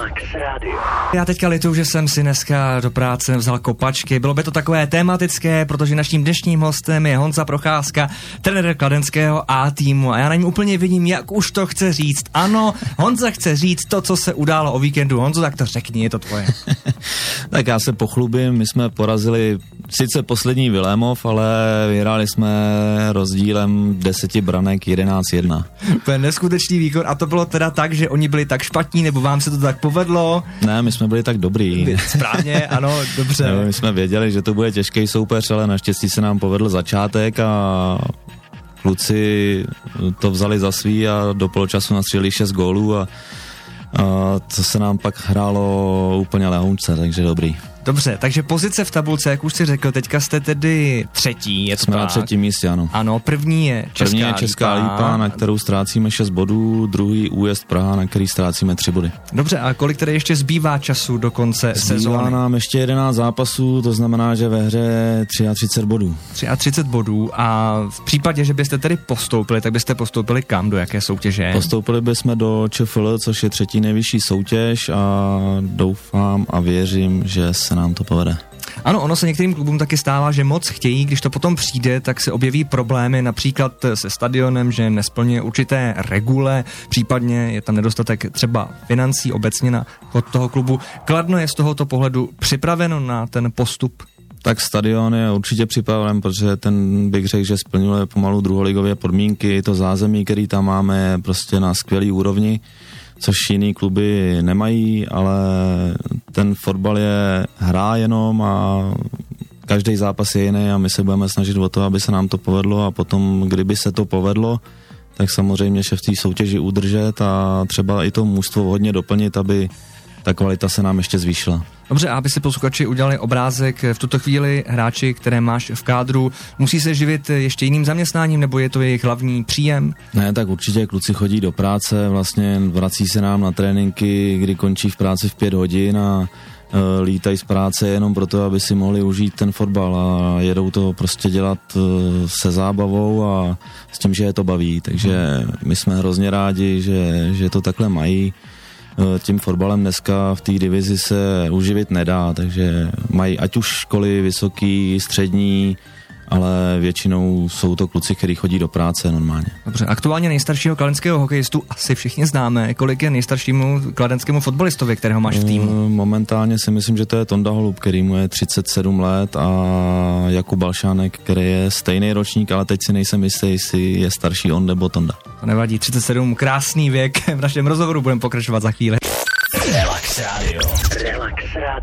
Relax Radio. Já teďka litu, že jsem si dneska do práce vzal kopačky. Bylo by to takové tematické, protože naším dnešním hostem je Honza Procházka, trenér kladenského A týmu. A já na něm úplně vidím, jak už to chce říct. Ano, Honza chce říct to, co se událo o víkendu. Honzo, tak to řekni, je to tvoje. tak já se pochlubím, my jsme porazili sice poslední Vilémov, ale vyhráli jsme rozdílem deseti branek 11-1. To je neskutečný výkon a to bylo teda tak, že oni byli tak špatní, nebo vám se to tak povedlo? Ne, my jsme byli tak dobrý. Správně, ano, dobře. No, my jsme věděli, že to bude těžký soupeř, ale naštěstí se nám povedl začátek a kluci to vzali za svý a do poločasu nastřelili 6 gólů a, a to se nám pak hrálo úplně lehounce, takže dobrý. Dobře, takže pozice v tabulce, jak už si řekl, teďka jste tedy třetí, je to Jsme tak? na třetím místě, ano. Ano, první je Česká, První je Česká lípa. lípa, na kterou ztrácíme 6 bodů, druhý újezd Praha, na který ztrácíme 3 body. Dobře, a kolik tedy ještě zbývá času do konce Zbývá sezóny? nám ještě 11 zápasů, to znamená, že ve hře 33 bodů. 33 bodů a v případě, že byste tedy postoupili, tak byste postoupili kam, do jaké soutěže? Postoupili bychom do ČFL, což je třetí nejvyšší soutěž a doufám a věřím, že se nám to povede. Ano, ono se některým klubům taky stává, že moc chtějí, když to potom přijde, tak se objeví problémy například se stadionem, že nesplňuje určité regule, případně je tam nedostatek třeba financí obecně na chod toho klubu. Kladno je z tohoto pohledu připraveno na ten postup tak stadion je určitě připraven, protože ten bych řekl, že splňuje pomalu druholigové podmínky, to zázemí, který tam máme, je prostě na skvělý úrovni což jiný kluby nemají, ale ten fotbal je hra jenom a každý zápas je jiný a my se budeme snažit o to, aby se nám to povedlo a potom, kdyby se to povedlo, tak samozřejmě se v té soutěži udržet a třeba i to mužstvo hodně doplnit, aby ta kvalita se nám ještě zvýšila. Dobře, a aby si posluchači udělali obrázek, v tuto chvíli hráči, které máš v kádru, musí se živit ještě jiným zaměstnáním, nebo je to jejich hlavní příjem? Ne, tak určitě kluci chodí do práce, vlastně vrací se nám na tréninky, kdy končí v práci v pět hodin a e, lítají z práce jenom proto, aby si mohli užít ten fotbal a jedou to prostě dělat e, se zábavou a s tím, že je to baví, takže my jsme hrozně rádi, že, že to takhle mají tím fotbalem dneska v té divizi se uživit nedá, takže mají ať už školy vysoký, střední, ale většinou jsou to kluci, kteří chodí do práce normálně. Dobře, aktuálně nejstaršího kladenského hokejistu asi všichni známe. Kolik je nejstaršímu kladenskému fotbalistovi, kterého máš v týmu? Momentálně si myslím, že to je Tonda Holub, který mu je 37 let a Jakub Balšánek, který je stejný ročník, ale teď si nejsem jistý, jestli je starší on nebo Tonda. To nevadí, 37, krásný věk. V našem rozhovoru budeme pokračovat za chvíli. Relax Radio. Relax Radio.